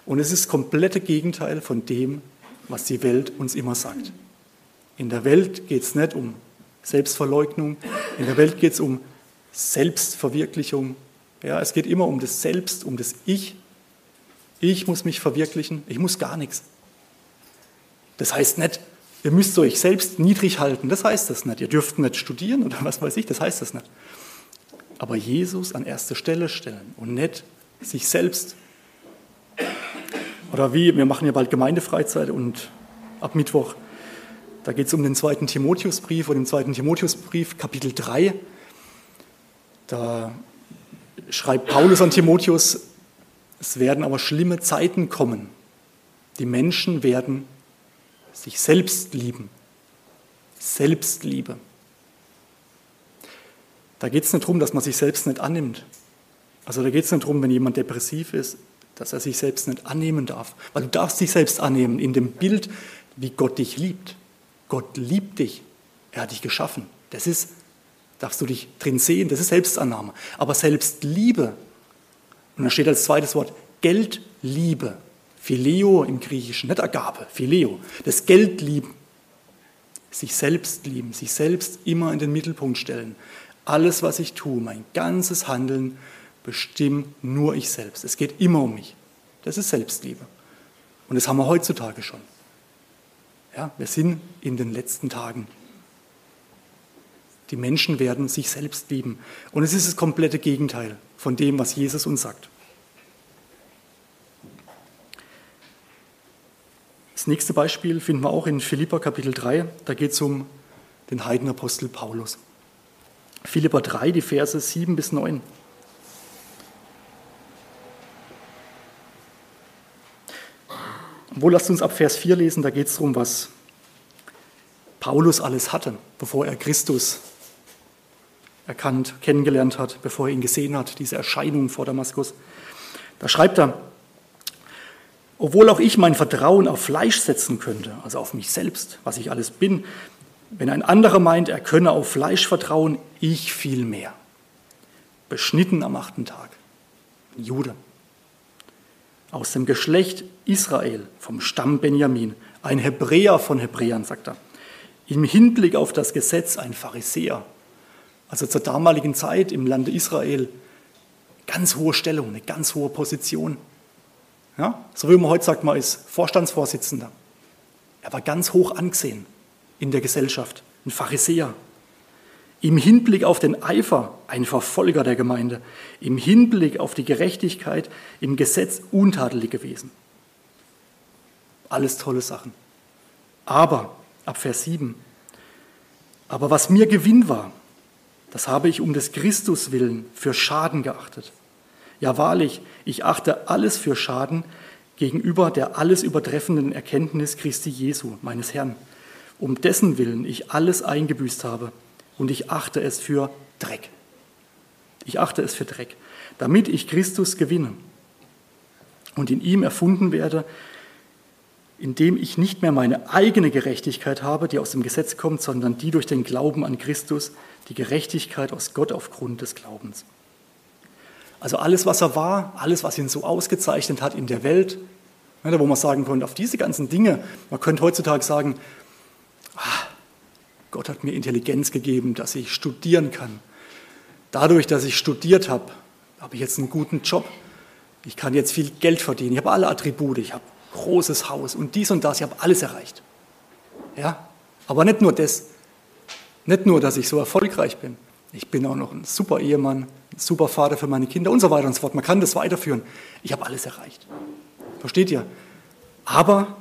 Und es ist das komplette Gegenteil von dem, was die Welt uns immer sagt. In der Welt geht es nicht um Selbstverleugnung, in der Welt geht es um Selbstverwirklichung. Ja, es geht immer um das Selbst, um das Ich ich muss mich verwirklichen, ich muss gar nichts. Das heißt nicht, ihr müsst euch selbst niedrig halten, das heißt das nicht. Ihr dürft nicht studieren oder was weiß ich, das heißt das nicht. Aber Jesus an erste Stelle stellen und nicht sich selbst. Oder wie, wir machen ja bald Gemeindefreizeit und ab Mittwoch, da geht es um den zweiten Timotheusbrief und im zweiten Timotheusbrief, Kapitel 3, da schreibt Paulus an Timotheus, es werden aber schlimme Zeiten kommen. Die Menschen werden sich selbst lieben. Selbstliebe. Da geht es nicht darum, dass man sich selbst nicht annimmt. Also da geht es nicht darum, wenn jemand depressiv ist, dass er sich selbst nicht annehmen darf. Weil du darfst dich selbst annehmen in dem Bild, wie Gott dich liebt. Gott liebt dich. Er hat dich geschaffen. Das ist, darfst du dich drin sehen, das ist Selbstannahme. Aber Selbstliebe, und da steht als zweites Wort Geldliebe. Phileo im Griechischen, nicht Agape, Phileo. Das Geldlieben. Sich selbst lieben, sich selbst immer in den Mittelpunkt stellen. Alles, was ich tue, mein ganzes Handeln, bestimme nur ich selbst. Es geht immer um mich. Das ist Selbstliebe. Und das haben wir heutzutage schon. Ja, wir sind in den letzten Tagen. Die Menschen werden sich selbst lieben. Und es ist das komplette Gegenteil von dem, was Jesus uns sagt. Das nächste Beispiel finden wir auch in Philippa Kapitel 3. Da geht es um den Heidenapostel Paulus. Philippa 3, die Verse 7 bis 9. Wo lasst uns ab Vers 4 lesen, da geht es darum, was Paulus alles hatte, bevor er Christus erkannt, kennengelernt hat, bevor er ihn gesehen hat, diese Erscheinung vor Damaskus. Da schreibt er, obwohl auch ich mein Vertrauen auf Fleisch setzen könnte, also auf mich selbst, was ich alles bin, wenn ein anderer meint, er könne auf Fleisch vertrauen, ich viel mehr. Beschnitten am achten Tag, Jude, aus dem Geschlecht Israel, vom Stamm Benjamin, ein Hebräer von Hebräern, sagt er. Im Hinblick auf das Gesetz ein Pharisäer, also zur damaligen Zeit im Lande Israel, ganz hohe Stellung, eine ganz hohe Position. Ja? So wie man heute sagt, man ist Vorstandsvorsitzender. Er war ganz hoch angesehen in der Gesellschaft, ein Pharisäer. Im Hinblick auf den Eifer ein Verfolger der Gemeinde, im Hinblick auf die Gerechtigkeit im Gesetz untadelig gewesen. Alles tolle Sachen. Aber, ab Vers 7, aber was mir Gewinn war, das habe ich um des Christus willen für Schaden geachtet. Ja wahrlich, ich achte alles für Schaden gegenüber der alles übertreffenden Erkenntnis Christi Jesu, meines Herrn, um dessen Willen ich alles eingebüßt habe und ich achte es für Dreck. Ich achte es für Dreck, damit ich Christus gewinne und in ihm erfunden werde, indem ich nicht mehr meine eigene Gerechtigkeit habe, die aus dem Gesetz kommt, sondern die durch den Glauben an Christus, die Gerechtigkeit aus Gott aufgrund des Glaubens. Also alles, was er war, alles, was ihn so ausgezeichnet hat in der Welt, ne, wo man sagen konnte, auf diese ganzen Dinge, man könnte heutzutage sagen, ah, Gott hat mir Intelligenz gegeben, dass ich studieren kann. Dadurch, dass ich studiert habe, habe ich jetzt einen guten Job. Ich kann jetzt viel Geld verdienen. Ich habe alle Attribute. Ich habe großes Haus und dies und das. Ich habe alles erreicht. Ja? Aber nicht nur das. Nicht nur, dass ich so erfolgreich bin. Ich bin auch noch ein super Ehemann, ein super Vater für meine Kinder und so weiter und so fort. Man kann das weiterführen. Ich habe alles erreicht. Versteht ihr? Aber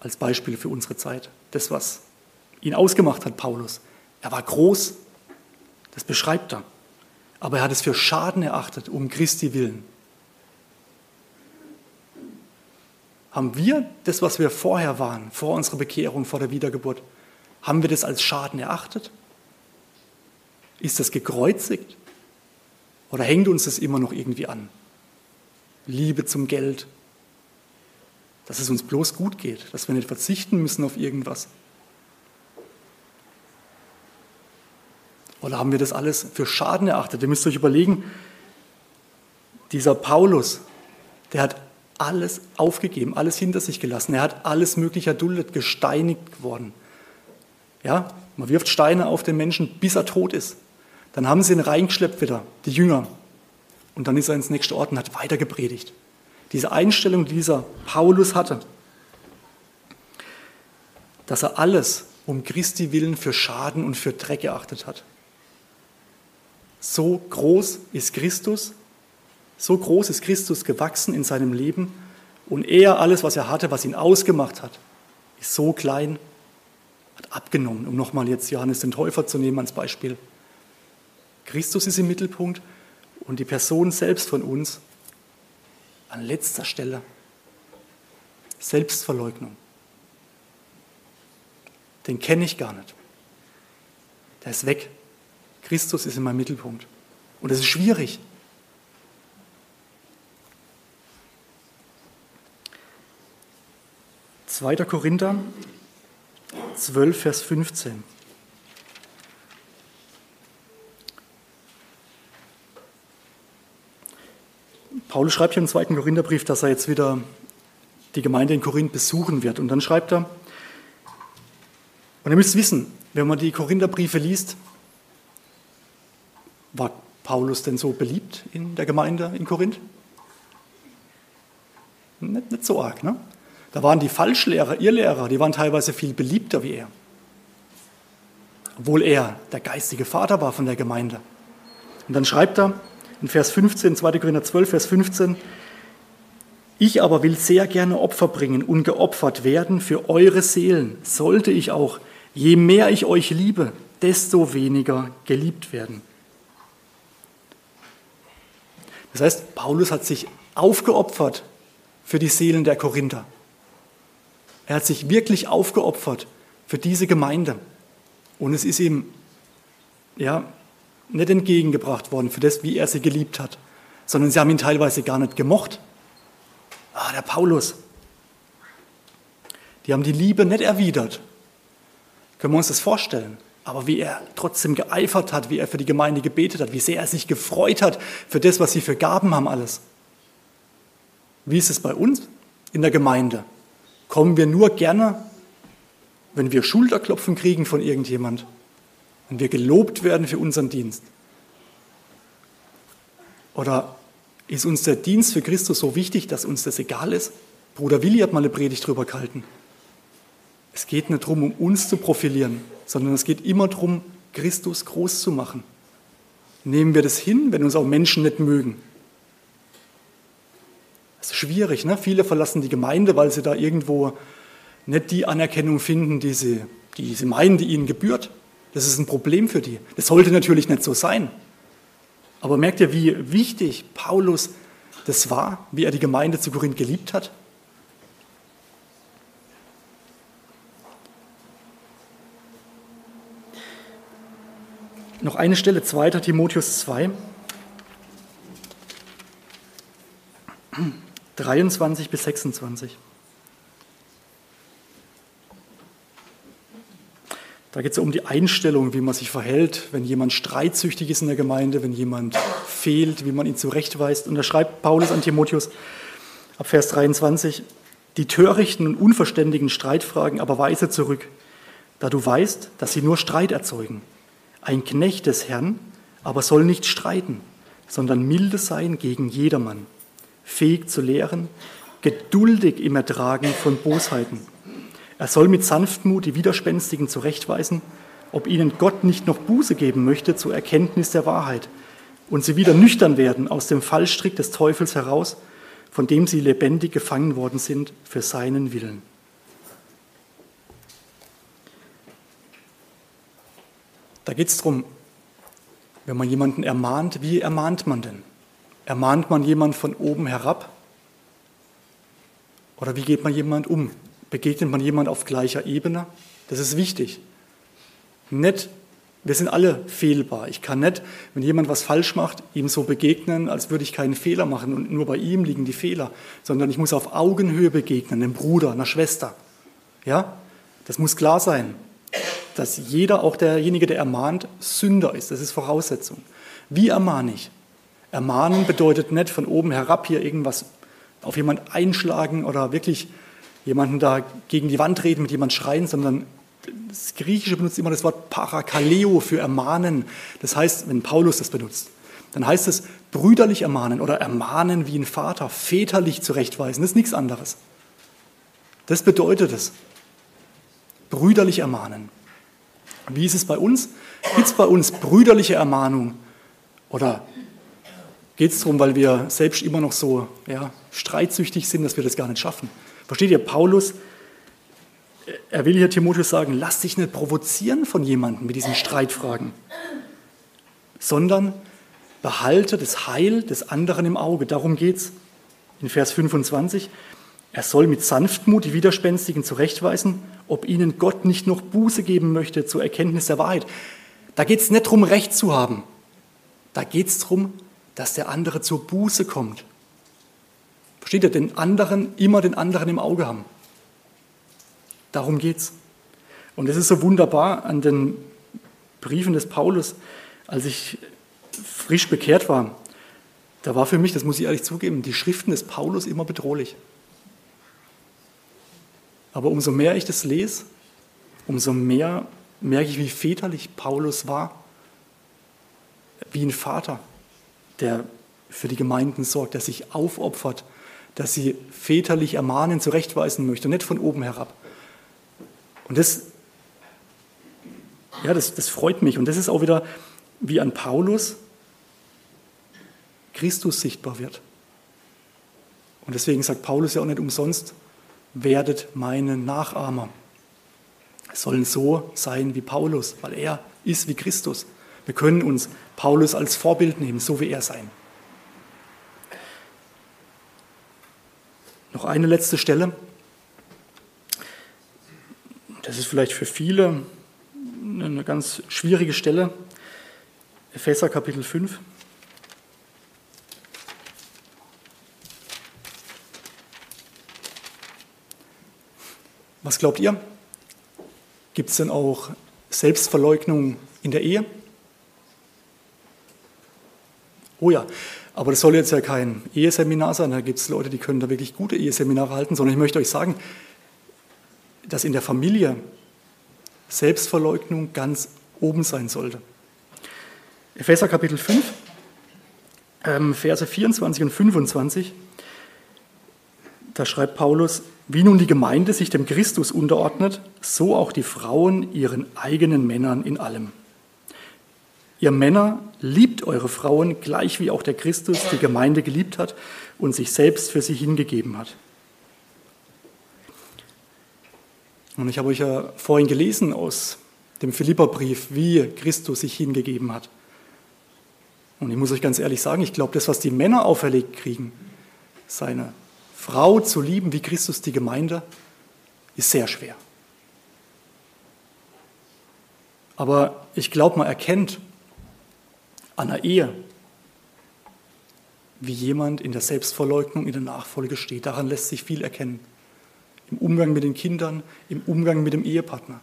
als Beispiel für unsere Zeit, das, was ihn ausgemacht hat, Paulus. Er war groß, das beschreibt er. Aber er hat es für Schaden erachtet, um Christi willen. Haben wir das, was wir vorher waren, vor unserer Bekehrung, vor der Wiedergeburt, haben wir das als Schaden erachtet? Ist das gekreuzigt? Oder hängt uns das immer noch irgendwie an? Liebe zum Geld, dass es uns bloß gut geht, dass wir nicht verzichten müssen auf irgendwas. Oder haben wir das alles für Schaden erachtet? Ihr müsst euch überlegen, dieser Paulus, der hat alles aufgegeben, alles hinter sich gelassen. Er hat alles Mögliche erduldet, gesteinigt worden. Ja, man wirft Steine auf den Menschen, bis er tot ist. Dann haben sie ihn reingeschleppt wieder, die Jünger. Und dann ist er ins nächste Ort und hat weiter gepredigt. Diese Einstellung, die dieser Paulus hatte, dass er alles um Christi willen für Schaden und für Dreck geachtet hat. So groß ist Christus, so groß ist Christus gewachsen in seinem Leben und er, alles, was er hatte, was ihn ausgemacht hat, ist so klein, hat abgenommen, um nochmal jetzt Johannes den Täufer zu nehmen als Beispiel. Christus ist im Mittelpunkt und die Person selbst von uns an letzter Stelle. Selbstverleugnung. Den kenne ich gar nicht. Der ist weg. Christus ist in meinem Mittelpunkt. Und es ist schwierig. Zweiter Korinther, 12, Vers 15. Paulus schreibt hier im zweiten Korintherbrief, dass er jetzt wieder die Gemeinde in Korinth besuchen wird. Und dann schreibt er, und ihr müsst wissen, wenn man die Korintherbriefe liest, war Paulus denn so beliebt in der Gemeinde in Korinth? Nicht, nicht so arg, ne? Da waren die Falschlehrer, Irrlehrer, die waren teilweise viel beliebter wie er. Obwohl er der geistige Vater war von der Gemeinde. Und dann schreibt er in Vers 15, 2. Korinther 12, Vers 15, ich aber will sehr gerne Opfer bringen und geopfert werden für eure Seelen, sollte ich auch, je mehr ich euch liebe, desto weniger geliebt werden. Das heißt, Paulus hat sich aufgeopfert für die Seelen der Korinther. Er hat sich wirklich aufgeopfert für diese Gemeinde. Und es ist ihm ja, nicht entgegengebracht worden für das, wie er sie geliebt hat, sondern sie haben ihn teilweise gar nicht gemocht. Ah, der Paulus. Die haben die Liebe nicht erwidert. Können wir uns das vorstellen? Aber wie er trotzdem geeifert hat, wie er für die Gemeinde gebetet hat, wie sehr er sich gefreut hat für das, was sie für Gaben haben, alles. Wie ist es bei uns in der Gemeinde? Kommen wir nur gerne, wenn wir Schulterklopfen kriegen von irgendjemand? Wenn wir gelobt werden für unseren Dienst? Oder ist uns der Dienst für Christus so wichtig, dass uns das egal ist? Bruder Willi hat mal eine Predigt drüber gehalten. Es geht nicht darum, um uns zu profilieren, sondern es geht immer darum, Christus groß zu machen. Nehmen wir das hin, wenn uns auch Menschen nicht mögen? Das ist schwierig. Ne? Viele verlassen die Gemeinde, weil sie da irgendwo nicht die Anerkennung finden, die sie, die sie meinen, die ihnen gebührt. Das ist ein Problem für die. Das sollte natürlich nicht so sein. Aber merkt ihr, wie wichtig Paulus das war, wie er die Gemeinde zu Korinth geliebt hat? Noch eine Stelle, 2. Timotheus 2, 23 bis 26. Da geht es um die Einstellung, wie man sich verhält, wenn jemand streitsüchtig ist in der Gemeinde, wenn jemand fehlt, wie man ihn zurechtweist. Und da schreibt Paulus an Timotheus ab Vers 23, die törichten und unverständigen Streitfragen aber weise zurück, da du weißt, dass sie nur Streit erzeugen. Ein Knecht des Herrn aber soll nicht streiten, sondern milde sein gegen jedermann, fähig zu lehren, geduldig im Ertragen von Bosheiten er soll mit Sanftmut die Widerspenstigen zurechtweisen, ob ihnen Gott nicht noch Buße geben möchte zur Erkenntnis der Wahrheit und sie wieder nüchtern werden aus dem Fallstrick des Teufels heraus, von dem sie lebendig gefangen worden sind für seinen Willen. Da geht es darum, wenn man jemanden ermahnt, wie ermahnt man denn? Ermahnt man jemanden von oben herab? Oder wie geht man jemand um? begegnet man jemand auf gleicher Ebene. Das ist wichtig. Nicht, wir sind alle fehlbar. Ich kann nicht, wenn jemand was falsch macht, ihm so begegnen, als würde ich keinen Fehler machen und nur bei ihm liegen die Fehler, sondern ich muss auf Augenhöhe begegnen, einem Bruder, einer Schwester. Ja, das muss klar sein, dass jeder, auch derjenige, der ermahnt, Sünder ist. Das ist Voraussetzung. Wie ermahne ich? Ermahnen bedeutet nicht von oben herab hier irgendwas auf jemand einschlagen oder wirklich jemanden da gegen die Wand reden, mit jemandem schreien, sondern das Griechische benutzt immer das Wort Parakaleo für ermahnen. Das heißt, wenn Paulus das benutzt, dann heißt es brüderlich ermahnen oder ermahnen wie ein Vater, väterlich zurechtweisen. Das ist nichts anderes. Das bedeutet es. Brüderlich ermahnen. Wie ist es bei uns? Gibt es bei uns brüderliche Ermahnung? Oder geht es darum, weil wir selbst immer noch so ja, streitsüchtig sind, dass wir das gar nicht schaffen? Versteht ihr, Paulus, er will hier Timotheus sagen, lass dich nicht provozieren von jemandem mit diesen Streitfragen, sondern behalte das Heil des anderen im Auge. Darum geht es in Vers 25. Er soll mit Sanftmut die Widerspenstigen zurechtweisen, ob ihnen Gott nicht noch Buße geben möchte zur Erkenntnis der Wahrheit. Da geht es nicht darum, Recht zu haben. Da geht es darum, dass der andere zur Buße kommt. Versteht ihr, den anderen, immer den anderen im Auge haben. Darum geht's. Und es ist so wunderbar an den Briefen des Paulus, als ich frisch bekehrt war, da war für mich, das muss ich ehrlich zugeben, die Schriften des Paulus immer bedrohlich. Aber umso mehr ich das lese, umso mehr merke ich, wie väterlich Paulus war, wie ein Vater, der für die Gemeinden sorgt, der sich aufopfert, dass sie väterlich ermahnen, zurechtweisen möchte, nicht von oben herab. Und das, ja, das, das freut mich. Und das ist auch wieder wie an Paulus Christus sichtbar wird. Und deswegen sagt Paulus ja auch nicht umsonst, werdet meine Nachahmer. Es sollen so sein wie Paulus, weil er ist wie Christus. Wir können uns Paulus als Vorbild nehmen, so wie er sein. Noch eine letzte Stelle. Das ist vielleicht für viele eine ganz schwierige Stelle. Epheser Kapitel 5. Was glaubt ihr? Gibt es denn auch Selbstverleugnung in der Ehe? Oh ja, aber das soll jetzt ja kein Eheseminar sein, da gibt es Leute, die können da wirklich gute Eheseminare halten, sondern ich möchte euch sagen, dass in der Familie Selbstverleugnung ganz oben sein sollte. Epheser Kapitel 5, ähm, Verse 24 und 25, da schreibt Paulus, wie nun die Gemeinde sich dem Christus unterordnet, so auch die Frauen ihren eigenen Männern in allem. Ihr Männer liebt eure Frauen gleich wie auch der Christus die Gemeinde geliebt hat und sich selbst für sie hingegeben hat. Und ich habe euch ja vorhin gelesen aus dem Philipperbrief, wie Christus sich hingegeben hat. Und ich muss euch ganz ehrlich sagen, ich glaube, das, was die Männer auferlegt kriegen, seine Frau zu lieben wie Christus die Gemeinde, ist sehr schwer. Aber ich glaube, man erkennt an der Ehe, wie jemand in der Selbstverleugnung, in der Nachfolge steht. Daran lässt sich viel erkennen. Im Umgang mit den Kindern, im Umgang mit dem Ehepartner.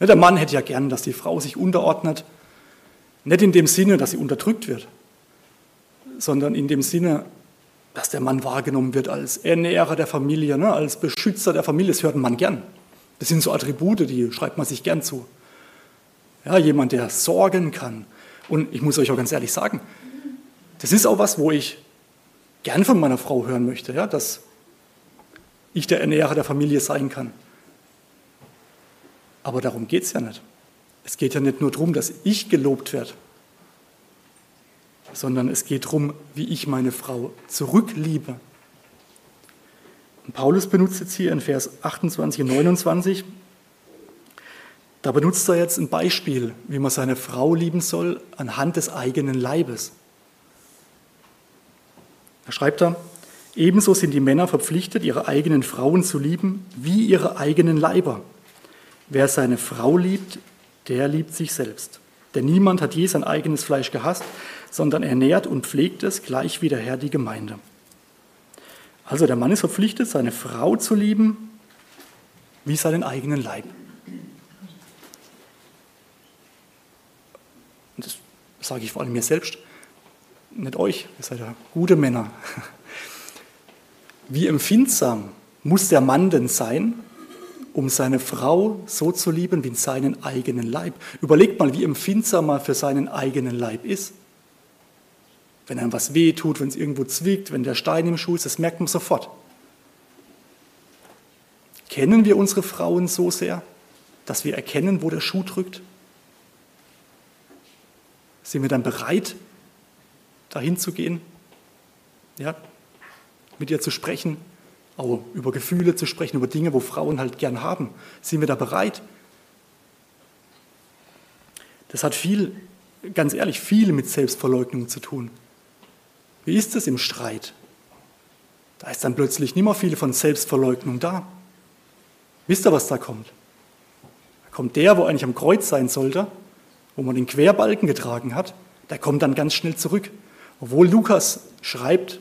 Der Mann hätte ja gern, dass die Frau sich unterordnet. Nicht in dem Sinne, dass sie unterdrückt wird, sondern in dem Sinne, dass der Mann wahrgenommen wird als Ernährer der Familie, ne, als Beschützer der Familie. Das hört ein Mann gern. Das sind so Attribute, die schreibt man sich gern zu. Ja, jemand, der sorgen kann, und ich muss euch auch ganz ehrlich sagen, das ist auch was, wo ich gern von meiner Frau hören möchte, ja, dass ich der Ernährer der Familie sein kann. Aber darum geht es ja nicht. Es geht ja nicht nur darum, dass ich gelobt werde, sondern es geht darum, wie ich meine Frau zurückliebe. Und Paulus benutzt jetzt hier in Vers 28 und 29 da benutzt er jetzt ein Beispiel, wie man seine Frau lieben soll, anhand des eigenen Leibes. Da schreibt er, ebenso sind die Männer verpflichtet, ihre eigenen Frauen zu lieben, wie ihre eigenen Leiber. Wer seine Frau liebt, der liebt sich selbst. Denn niemand hat je sein eigenes Fleisch gehasst, sondern ernährt und pflegt es, gleich wie der Herr die Gemeinde. Also der Mann ist verpflichtet, seine Frau zu lieben, wie seinen eigenen Leib. Und das sage ich vor allem mir selbst, nicht euch, ihr seid ja gute Männer. Wie empfindsam muss der Mann denn sein, um seine Frau so zu lieben wie in seinen eigenen Leib? Überlegt mal, wie empfindsam er für seinen eigenen Leib ist. Wenn einem was weh tut, wenn es irgendwo zwickt, wenn der Stein im Schuh ist, das merkt man sofort. Kennen wir unsere Frauen so sehr, dass wir erkennen, wo der Schuh drückt? Sind wir dann bereit, dahin zu gehen? Ja, mit ihr zu sprechen, auch über Gefühle zu sprechen, über Dinge, wo Frauen halt gern haben. Sind wir da bereit? Das hat viel, ganz ehrlich, viel mit Selbstverleugnung zu tun. Wie ist es im Streit? Da ist dann plötzlich nicht mehr viel von Selbstverleugnung da. Wisst ihr, was da kommt? Da kommt der, wo eigentlich am Kreuz sein sollte, wo man den Querbalken getragen hat, der kommt dann ganz schnell zurück. Obwohl Lukas schreibt,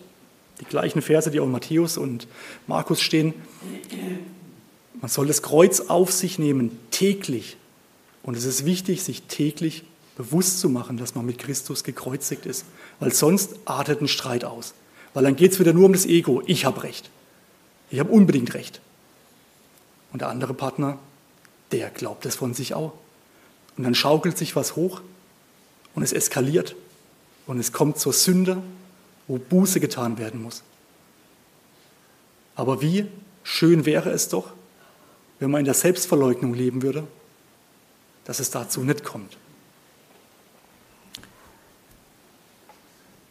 die gleichen Verse, die auch in Matthäus und Markus stehen, Man soll das Kreuz auf sich nehmen, täglich. Und es ist wichtig, sich täglich bewusst zu machen, dass man mit Christus gekreuzigt ist, weil sonst artet ein Streit aus. Weil dann geht es wieder nur um das Ego. Ich habe Recht. Ich habe unbedingt Recht. Und der andere Partner, der glaubt es von sich auch. Und dann schaukelt sich was hoch und es eskaliert und es kommt zur Sünde, wo Buße getan werden muss. Aber wie schön wäre es doch, wenn man in der Selbstverleugnung leben würde, dass es dazu nicht kommt.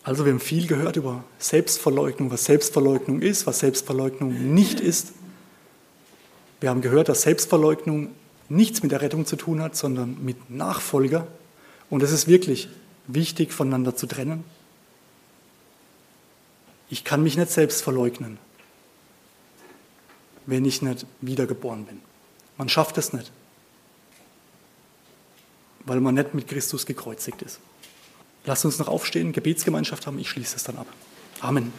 Also wir haben viel gehört über Selbstverleugnung, was Selbstverleugnung ist, was Selbstverleugnung nicht ist. Wir haben gehört, dass Selbstverleugnung nichts mit der Rettung zu tun hat, sondern mit Nachfolger. Und es ist wirklich wichtig, voneinander zu trennen. Ich kann mich nicht selbst verleugnen, wenn ich nicht wiedergeboren bin. Man schafft es nicht, weil man nicht mit Christus gekreuzigt ist. Lasst uns noch aufstehen, Gebetsgemeinschaft haben, ich schließe es dann ab. Amen.